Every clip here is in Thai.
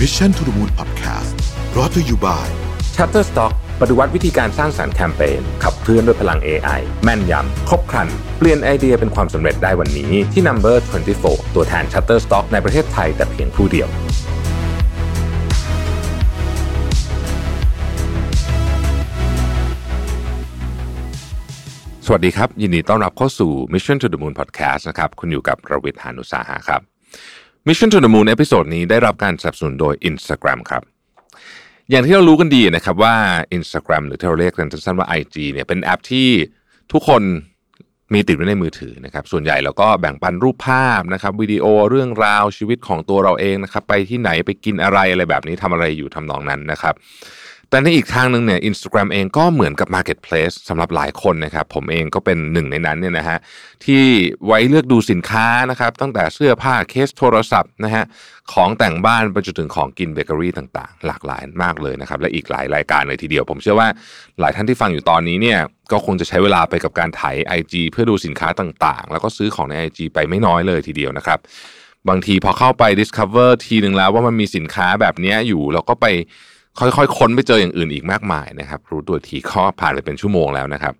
Mission to the Moon Podcast รอ t ธออยู่บ่าย Shutterstock ปฏิวัติวิธีการสร้างสารรค์แคมเปญขับเคลื่อนด้วยพลัง AI แม่นยำ ครบครัน เปลี่ยนไอเดียเป็นความสำเร็จได้วันนี้ที่ Number 24 ตัวแทน Shutterstock ในประเทศไทยแต่เพียงผู้เดียว สวัสดีครับ ยินดีต้อนรับเข้าสู่ Mission to the Moon Podcast นะครับ คุณอยู่กับระวิทยานุสาหะครับ Mission to the Moon episode นี้ได้รับการสนับสนุนโดย Instagram ครับอย่างที่เรารู้กันดีนะครับว่า Instagram หรือที่เราเรียกกันสั้นๆว่า IG เนี่ยเป็นแอปที่ทุกคนมีติดไว้ในมือถือนะครับ ส่วนใหญ่เราก็แบ่งปันรูปภาพนะครับวิดีโอเรื่องราวชีวิตของตัวเราเองนะครับ ไปที่ไหนไปกินอะไรอะไรแบบนี้ทำอะไรอยู่ทำนองนั้นนะครับ แต่ในอีกทางหนึ่งเนี่ย Instagram เองก็เหมือนกับ Marketplace สำหรับหลายคนนะครับ ผมเองก็เป็นหนึ่งในนั้นเนี่ยนะฮะที่ไว้เลือกดูสินค้านะครับ ตั้งแต่เสื้อผ้าเคสโทรศัพท์นะฮะของแต่งบ้านไปจนถึงของกินเบเกอรี่ต่างๆ หลากหลายมากเลยนะครับ และอีกหลายรายการเลยทีเดียว ผมเชื่อว่าหลายท่านที่ฟังอยู่ตอนนี้เนี่ยก็คงจะใช้เวลาไปกับการถ่าย IG เพื่อดูสินค้าต่างๆ แล้วก็ซื้อของใน IG ไปไม่น้อยเลยทีเดียวนะครับบางทีพอเข้าไป discover ทีหนึ่งแล้วว่ามันมีสินค้าแบบนี้อยู่เราก็ไป ค่อยๆ ค้นไปเจออย่างอื่นอีกมากมายนะครับ รู้ตัวทีข้อผ่านไปเป็นชั่วโมงแล้วนะครับ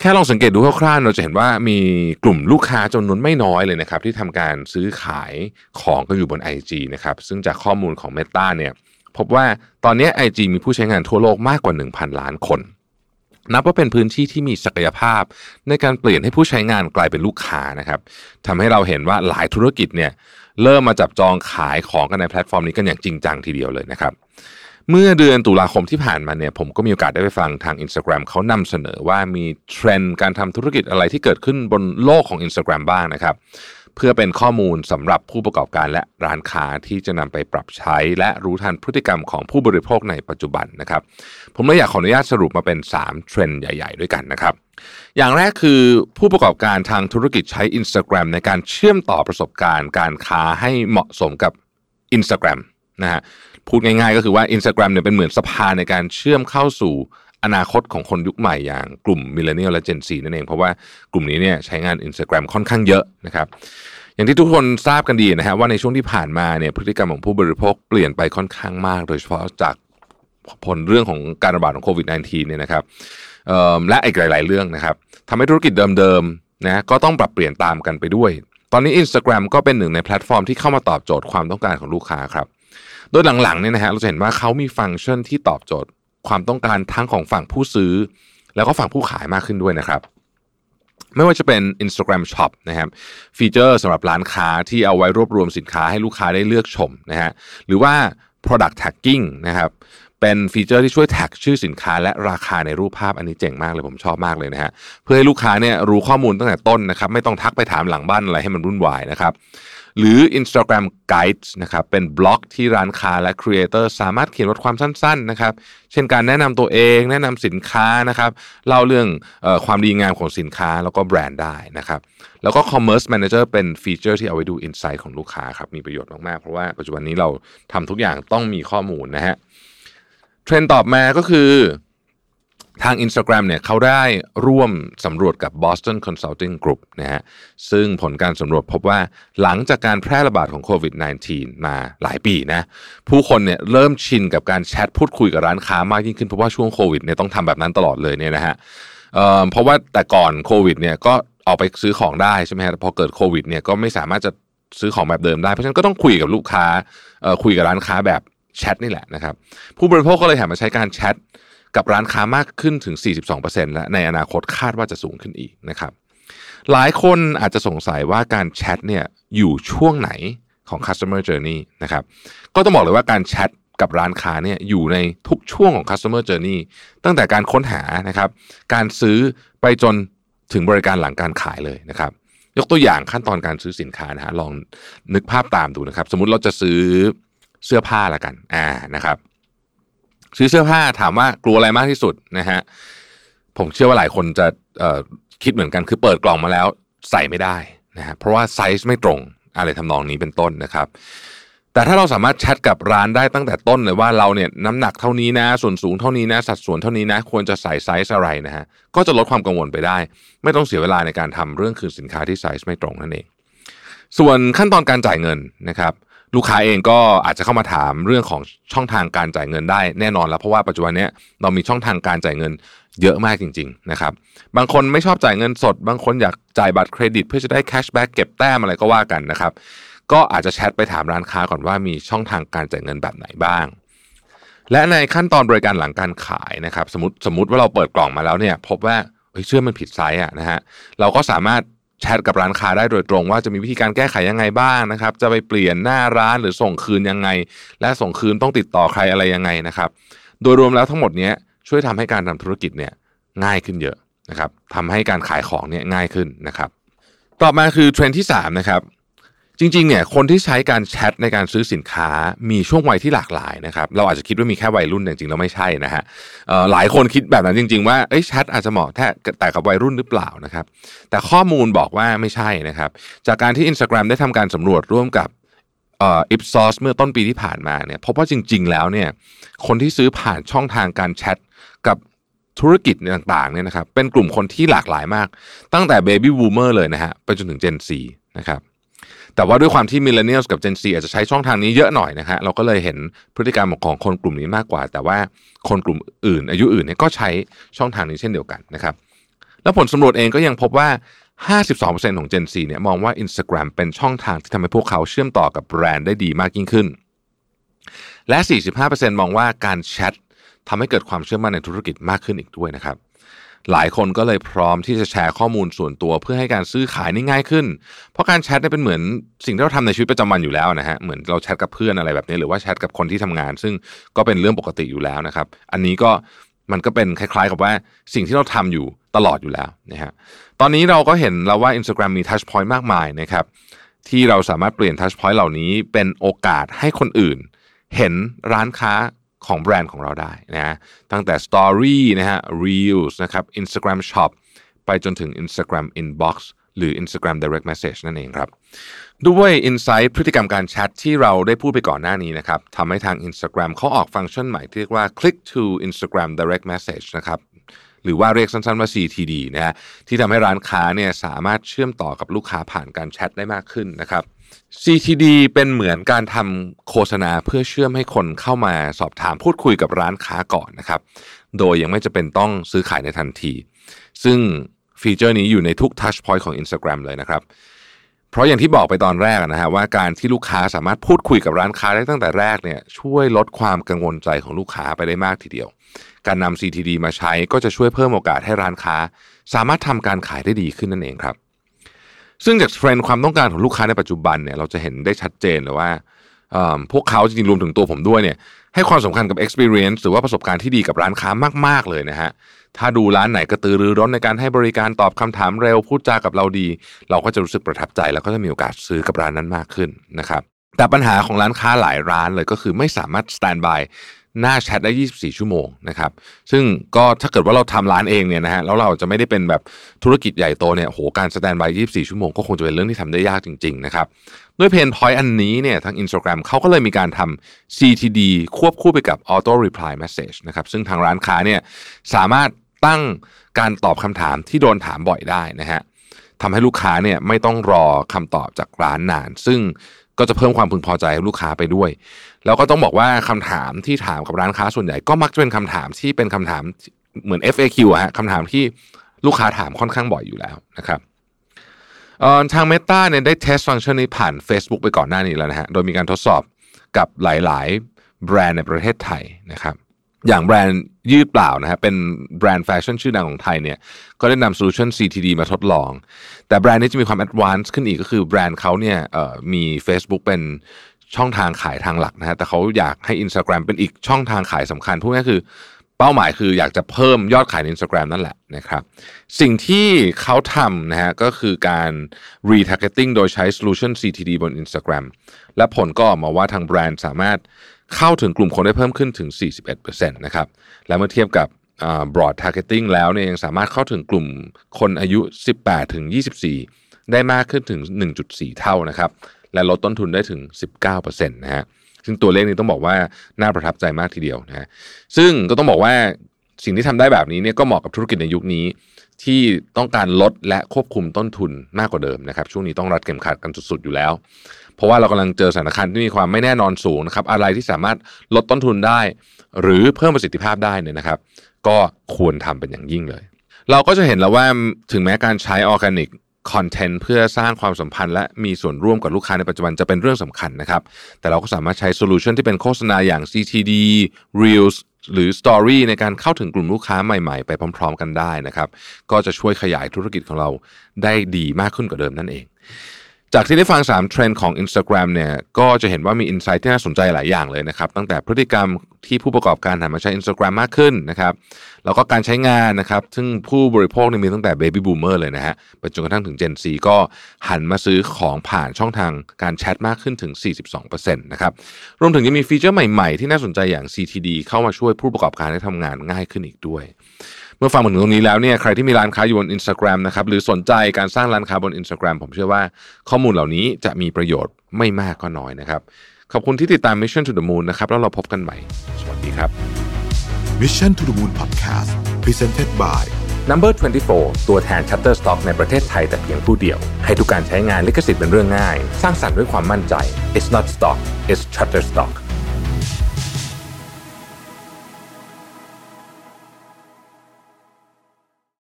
แค่ลองสังเกตดูคร่าวๆเราจะเห็นว่ามีกลุ่มลูกค้าจำนวนไม่น้อยเลยนะครับ ที่ทำการซื้อขายของกันอยู่บน IG นะครับ ซึ่งจากข้อมูลของ Meta เนี่ย พบว่าตอนนี้ IG มีผู้ใช้งานทั่วโลกมากกว่า 1,000 ล้านคน นับว่าเป็นพื้นที่ที่มีศักยภาพ ในการเปลี่ยนให้ผู้ใช้งานกลายเป็นลูกค้านะครับทำให้เราเห็นว่าหลายธุรกิจเนี่ย เริ่มมาจับจองขายของกันในแพลตฟอร์มนี้กันอย่างจริงจังทีเดียวเลยนะครับ เมื่อเดือนตุลาคมที่ผ่านมาเนี่ยผมก็มีโอกาสได้ไปฟังทาง Instagram เขานำเสนอว่ามีเทรนด์การทำธุรกิจอะไรที่เกิดขึ้นบนโลกของ Instagram บ้างนะครับ เพื่อเป็นข้อมูลสำหรับผู้ประกอบการและร้านค้าที่จะนำไปปรับใช้ และรู้ทันพฤติกรรมของผู้บริโภคในปัจจุบันนะครับ ผมเลยอยากขออนุญาตสรุปมาเป็น 3 เทรนด์ใหญ่ ๆ ด้วยกันนะครับ อย่างแรกคือผู้ประกอบการทางธุรกิจใช้ Instagram ในการเชื่อมต่อประสบการณ์การค้าให้เหมาะสมกับ Instagram นะฮะพูดง่ายๆ ก็คือว่า Instagram เนี่ยเป็นเหมือนสะพานในการเชื่อมเข้าสู่ อนาคตของคนยุคใหม่อย่างกลุ่ม Millennial และ Gen Z นั่นเอง เพราะว่ากลุ่มนี้เนี่ยใช้งาน Instagram ค่อนข้างเยอะนะครับอย่างที่ทุกคนทราบกันดีนะฮะว่าในช่วงที่ผ่านมาเนี่ยพฤติกรรมของผู้บริโภคเปลี่ยนไปค่อนข้างมาก โดยเฉพาะจากผลเรื่องของการระบาดของโควิด -19 เนี่ยนะครับและอีกหลาย ๆ เรื่องนะครับทำให้ธุรกิจเดิมๆนะก็ต้องปรับเปลี่ยนตามกันไปด้วย ตอนนี้ Instagram ก็เป็นหนึ่งในแพลตฟอร์มที่เข้ามาตอบโจทย์ความต้องการของลูกค้าครับ โดยหลังๆเนี่ยนะฮะเราจะเห็นว่าเขามีฟังก์ชันที่ตอบโจทย์ ความต้องการทั้งของฝั่งผู้ซื้อ แล้วก็ฝั่งผู้ขายมากขึ้นด้วยนะครับ ไม่ว่าจะเป็น Instagram Shop นะครับฟีเจอร์สำหรับร้านค้าที่เอาไว้รวบรวมสินค้าให้ลูกค้าได้เลือกชมนะฮะหรือว่า product tagging นะครับ เป็นฟีเจอร์ที่ช่วยแท็กชื่อสินค้าและราคาในรูปภาพอันนี้เจ๋งมากเลยผมชอบมากเลยนะฮะเพื่อให้ลูกค้าเนี่ยรู้ข้อมูลตั้งแต่ต้นนะครับไม่ต้องทักไปถามหลังบ้านอะไรให้มันวุ่นวายนะครับหรือ Instagram Guides นะครับเป็นบล็อกที่ร้านค้าและ creator สามารถเขียนบทความสั้นๆนะครับเช่นการแนะนำตัวเองแนะนำสินค้านะครับเล่าเรื่องออความดีงามของสินค้าแล้วก็แบรนด์ได้นะครับแล้วก็ Commerce Manager เป็นฟีเจอร์ที่เอาไว้ดู Insight ของลูกค้าครับมีประโยชน์มากๆ เพราะว่าปัจจุบันนี้เราทำทุกอย่างต้องมีข้อมูลนะฮะ เทรนด์ต่อมาก็คือทาง Instagram เนี่ยเขาได้ร่วมสำรวจกับ Boston Consulting Group นะฮะซึ่งผลการสำรวจพบว่าหลังจากการแพร่ระบาดของโควิด -19 มาหลายปีนะ ผู้คนเนี่ยเริ่มชินกับการแชทพูดคุยกับร้านค้ามากยิ่งขึ้น เพราะว่าช่วงโควิดเนี่ยต้องทำแบบนั้นตลอดเลยเนี่ยนะฮะเเพราะว่าแต่ก่อนโควิดเนี่ยก็ออกไปซื้อของได้ใช่ไหมฮะพอเกิดโควิดเนี่ยก็ไม่สามารถจะซื้อของแบบเดิมได้ เพราะฉะนั้นก็ต้องคุยกับลูกค้าคุยกับร้านค้าแบบ แชทนี่แหละนะครับ ผู้บริโภคก็เลยหันมาใช้การแชทกับร้านค้ามากขึ้นถึง 42%และในอนาคตคาดว่าจะสูงขึ้นอีกนะครับ หลายคนอาจจะสงสัยว่าการแชทเนี่ยอยู่ช่วงไหนของ customer journey นะครับ ก็ต้องบอกเลยว่าการแชทกับร้านค้าเนี่ยอยู่ในทุกช่วงของ customer journey ตั้งแต่การค้นหานะครับ การซื้อไปจนถึงบริการหลังการขายเลยนะครับ ยกตัวอย่างขั้นตอนการซื้อสินค้านะฮะลองนึกภาพตามดูนะครับ สมมุติเราจะซื้อ เสื้อผ้าละกัน อ่านะครับ ซื้อเสื้อผ้าถามว่ากลัวอะไรมากที่สุดนะฮะผมเชื่อว่าหลายคนจะคิดเหมือนกันคือเปิดกล่องมาแล้วใส่ไม่ได้นะฮะเพราะว่าไซส์ไม่ตรงอะไรทำนองนี้เป็นต้นนะครับ แต่ถ้าเราสามารถแชทกับร้านได้ตั้งแต่ต้นเลยว่าเราเนี่ยน้ำหนักเท่านี้นะ ส่วนสูงเท่านี้นะสัดส่วนเท่านี้นะควรจะใส่ไซส์อะไรนะฮะก็จะลดความกังวลไปได้ ไม่ต้องเสียเวลาในการทำเรื่องคืนสินค้าที่ไซส์ไม่ตรงนั่นเอง ส่วนขั้นตอนการจ่ายเงินนะครับ ลูกค้าเองก็อาจจะเข้ามาถามเรื่องของช่องทางการจ่ายเงินได้แน่นอนแล้วเพราะว่าปัจจุบันนี้เรามีช่องทางการจ่ายเงินเยอะมากจริง ๆ นะครับ บางคนไม่ชอบจ่ายเงินสด บางคนอยากจ่ายบัตรเครดิต เพื่อจะได้ cashback เก็บแต้มอะไรก็ว่ากันนะครับ ก็อาจจะแชทไปถามร้านค้าก่อนว่ามีช่องทางการจ่ายเงินแบบไหนบ้าง และในขั้นตอนบริการหลังการขายนะครับ สมมติสมมติว่าเราเปิดกล่องมาแล้วเนี่ย พบว่าเสื้อมันผิดไซส์อะนะฮะเราก็สามารถ แชทกับร้านค้าได้โดยตรง ว่าจะมีวิธีการแก้ไขยังไงบ้างนะครับ จะไปเปลี่ยนหน้าร้านหรือส่งคืนยังไง และส่งคืนต้องติดต่อใครอะไรยังไงนะครับ โดยรวมแล้วทั้งหมดนี้ช่วยทำให้การทำธุรกิจเนี่ยง่ายขึ้นเยอะนะครับทำให้การขายของเนี่ยง่ายขึ้นนะครับ ต่อมาคือเทรนด์ที่3นะครับ จริงๆเนี่ยคนที่ใช้การแชทในการซื้อสินค้ามีช่วงวัยที่หลากหลายนะครับเราอาจจะคิดว่ามีแค่วัยรุ่นแต่จริงๆเราไม่ใช่นะฮะหลายคนคิดแบบนั้นจริง ๆ ว่าแชทอาจจะเหมาะแค่แต่กับวัยรุ่นหรือเปล่านะครับ แต่ข้อมูลบอกว่าไม่ใช่นะครับ จากการที่ Instagram ได้ทำการสำรวจร่วมกับอ่อ Ipsos เมื่อต้นปีที่ผ่านมาเนี่ยพบว่าจริง ๆ แล้วเนี่ยคนที่ซื้อผ่านช่องทางการแชทกับธุรกิจต่างๆเนี่ยนะครับเป็นกลุ่มคนที่หลากหลายมาก ตั้งแต่ Baby Boomer เลยนะฮะไปจนถึง Gen Z นะครับ แต่ว่าด้วยความที่มิเลเนียลกับ Gen Z อาจจะใช้ช่องทางนี้เยอะหน่อยนะฮะเราก็เลยเห็นพฤติกรรมของคนกลุ่มนี้มากกว่า แต่ว่าคนกลุ่มอื่น อายุอื่นเนี่ยก็ใช้ช่องทางนี้เช่นเดียวกันนะครับแล้วผลสำรวจเองก็ยังพบว่า 52%ของ Gen Z เนี่ยมองว่า Instagram เป็นช่องทางที่ทำให้พวกเขาเชื่อมต่อกับแบรนด์ได้ดีมากยิ่งขึ้น และ 45%มองว่าการแชททำให้เกิดความเชื่อมั่นในธุรกิจมากขึ้นอีกด้วยนะครับ หลายคนก็เลยพร้อมที่จะแชร์ข้อมูลส่วนตัว เพื่อให้การซื้อขายนี่ง่ายขึ้น เพราะการแชทเนี่ยเป็นเหมือนสิ่งที่เราทำในชีวิตประจำวันอยู่แล้วนะฮะเหมือนเราแชทกับเพื่อนอะไรแบบนี้หรือว่าแชทกับคนที่ทำงาน ซึ่งก็เป็นเรื่องปกติอยู่แล้วนะครับ อันนี้ก็มันก็เป็นคล้ายๆกับว่าสิ่งที่เราทำอยู่ตลอดอยู่แล้วนะฮะตอนนี้เราก็เห็นแล้วว่า Instagram มี Touch Point มากมายนะครับที่เราสามารถเปลี่ยน Touch Point เหล่านี้เป็นโอกาสให้คนอื่น เห็นร้านค้า ของแบรนด์ของเราได้นะตั้งแต่ Story นะฮะ Reels นะครับ Instagram Shop ไปจนถึง Instagram Inbox หรือ Instagram Direct Message นั่นเองครับ ด้วย Insight พฤติกรรมการแชทที่เราได้พูดไปก่อนหน้านี้นะครับทำให้ทาง Instagram เขาออกฟังก์ชันใหม่ที่เรียกว่า Click to Instagram Direct Message นะครับ หรือว่าเรียกสั้นๆว่า CTD นะฮะที่ทำให้ร้านค้าเนี่ยสามารถเชื่อมต่อกับลูกค้าผ่านการแชทได้มากขึ้นนะครับ CTD เป็นเหมือนการทำโฆษณาเพื่อเชื่อมให้คนเข้ามาสอบถามพูดคุยกับร้านค้าก่อนนะครับ โดยยังไม่จำเป็นต้องซื้อขายในทันที ซึ่งฟีเจอร์นี้อยู่ในทุก touchpoint ของ Instagram เลยนะครับ เพราะอย่างที่บอกไปตอนแรกนะฮะว่าการที่ลูกค้าสามารถพูดคุยกับร้านค้าได้ตั้งแต่แรกเนี่ยช่วยลดความกังวลใจของลูกค้าไปได้มากทีเดียว การนำ CTD มาใช้ก็จะช่วยเพิ่มโอกาสให้ร้านค้า สามารถทำการขายได้ดีขึ้นนั่นเองครับ ซึ่งจากเทรนด์ความต้องการของลูกค้าในปัจจุบันเนี่ยเราจะเห็นได้ชัดเจนเลยว่า พวกเขาจริงๆรวมถึงตัวผมด้วยเนี่ยให้ความสำคัญกับ experience หรือว่าประสบการณ์ที่ดีกับร้านค้ามาก ๆ เลยนะฮะถ้าดูร้านไหนกระตือรือร้นในการให้บริการตอบคำถามเร็วพูดจากับเราดี เราก็จะรู้สึกประทับใจ แล้วก็จะมีโอกาสซื้อกับร้านนั้นมากขึ้นนะครับแต่ปัญหาของร้านค้าหลายร้านเลยก็คือไม่สามารถ stand by หน้าแชทได้ 24 ชั่วโมงนะครับ ซึ่งก็ถ้าเกิดว่าเราทำร้านเองเนี่ยนะฮะ แล้วเราจะไม่ได้เป็นแบบธุรกิจใหญ่โตเนี่ย โห การสแตนบาย 24 ชั่วโมงก็คงจะเป็นเรื่องที่ทำได้ยากจริง ๆ นะครับ ด้วยเพนพอยต์อันนี้เนี่ยทาง Instagram เขาก็เลยมีการทำ CTD ควบคู่ไปกับ Auto Reply Message นะครับซึ่งทางร้านค้าเนี่ยสามารถตั้งการตอบคำถามที่โดนถามบ่อยได้นะฮะทำให้ลูกค้าเนี่ยไม่ต้องรอคำตอบจากร้านนาน ซึ่งก็จะเพิ่มความพึงพอใจให้ลูกค้าไปด้วย แล้วก็ต้องบอกว่าคำถามที่ถามกับร้านค้าส่วนใหญ่ก็มักจะเป็นคำถามที่เป็นคำถามเหมือน FAQ อะฮะคำถามที่ลูกค้าถามค่อนข้างบ่อยอยู่แล้วนะครับ ทาง Meta เนี่ยได้ test ฟังก์ชันนี้ผ่าน Facebook ไปก่อนหน้านี้แล้วนะฮะ โดยมีการทดสอบกับหลาย ๆ แบรนด์ในประเทศไทยนะครับ อย่างแบรนด์ยืดเปล่านะฮะ เป็นแบรนด์แฟชั่นชื่อดังของไทยเนี่ย ก็ได้นำ solution CTD มาทดลอง แต่แบรนด์นี้จะมีความ advance ขึ้นอีกก็คือแบรนด์เขาเนี่ยมี Facebook เป็นช่องทางขายทางหลักนะฮะ แต่เขาอยากให้ Instagram เป็นอีกช่องทางขายสำคัญพูดง่ายคือ เป้าหมายคืออยากจะเพิ่มยอดขายใน Instagram นั่นแหละนะครับ สิ่งที่เขาทำนะฮะก็คือการ retargeting โดยใช้ solution CTD บน Instagram และผลก็ออกมาว่าทางแบรนด์สามารถเข้าถึงกลุ่มคนได้เพิ่มขึ้นถึง 41%นะครับ และเมื่อเทียบกับ broad targeting แล้วเนี่ยยังสามารถเข้าถึงกลุ่มคนอายุ 18 ถึง 24 ได้มากขึ้นถึง 1.4 เท่านะครับ และลดต้นทุนได้ถึง 19%นะฮะ ซึ่งตัวเลขนี้ต้องบอกว่าน่าประทับใจมากทีเดียวนะฮะซึ่งก็ต้องบอกว่าสิ่งที่ทำได้แบบนี้เนี่ยก็เหมาะกับธุรกิจในยุคนี้ ที่ต้องการลดและควบคุมต้นทุนมากกว่าเดิมนะครับ ช่วงนี้ต้องรัดเข็มขัดกันสุดๆอยู่แล้ว เพราะว่าเรากำลังเจอสถานการณ์ที่มีความไม่แน่นอนสูงนะครับ อะไรที่สามารถลดต้นทุนได้ หรือเพิ่มประสิทธิภาพได้เนี่ยนะครับ ก็ควรทำเป็นอย่างยิ่งเลย เราก็จะเห็นแล้วว่าถึงแม้การใช้ออร์แกนิก คอนเทนต์เพื่อสร้างความสัมพันธ์และมีส่วนร่วมกับลูกค้าในปัจจุบันจะเป็นเรื่องสำคัญนะครับ แต่เราก็สามารถใช้ solution ที่เป็นโฆษณาอย่าง CTD Reels หรือ Story ในการเข้าถึงกลุ่มลูกค้าใหม่ๆ ไปพร้อม ๆ กันได้นะครับ ก็จะช่วยขยายธุรกิจของเราได้ดีมากขึ้นกว่าเดิมนั่นเอง จากที่ได้ฟัง 3 เทรนด์ของ Instagram เนี่ยก็จะเห็นว่ามี insight ที่น่าสนใจหลายอย่างเลยนะครับ ตั้งแต่พฤติกรรม ที่ผู้ประกอบการหันมาใช้ Instagram มากขึ้นนะครับแล้วก็การใช้งานนะครับ ซึ่งผู้บริโภคนี่มีตั้งแต่ Baby Boomer เลยนะฮะไปจนกระทั่งถึง Gen Z ก็หันมาซื้อของผ่านช่องทางการแชทมากขึ้นถึง 42%นะครับรวมถึงยังมีฟีเจอร์ใหม่ๆ ที่น่าสนใจอย่าง CTD เข้ามาช่วยผู้ประกอบการให้ทำงานง่ายขึ้นอีกด้วยเมื่อฟังมาถึงตรงนี้แล้วเนี่ยใครที่มีร้านค้าอยู่บน Instagram นะครับหรือสนใจการสร้างร้านค้าบน Instagram ผมเชื่อว่าข้อมูลเหล่านี้จะมีประโยชน์ไม่มากก็น้อยนะครับ ขอบคุณที่ติดตาม Mission to the Moon นะครับ แล้วเราพบกันใหม่ สวัสดีครับ Mission to the Moon Podcast Presented by Number 24 ตัวแทน Shutterstock ในประเทศไทยแต่เพียงผู้เดียว ให้ทุกการใช้งานลิขสิทธิ์เป็นเรื่องง่าย สร้างสรรค์ด้วยความมั่นใจ It's not stock it's Shutterstock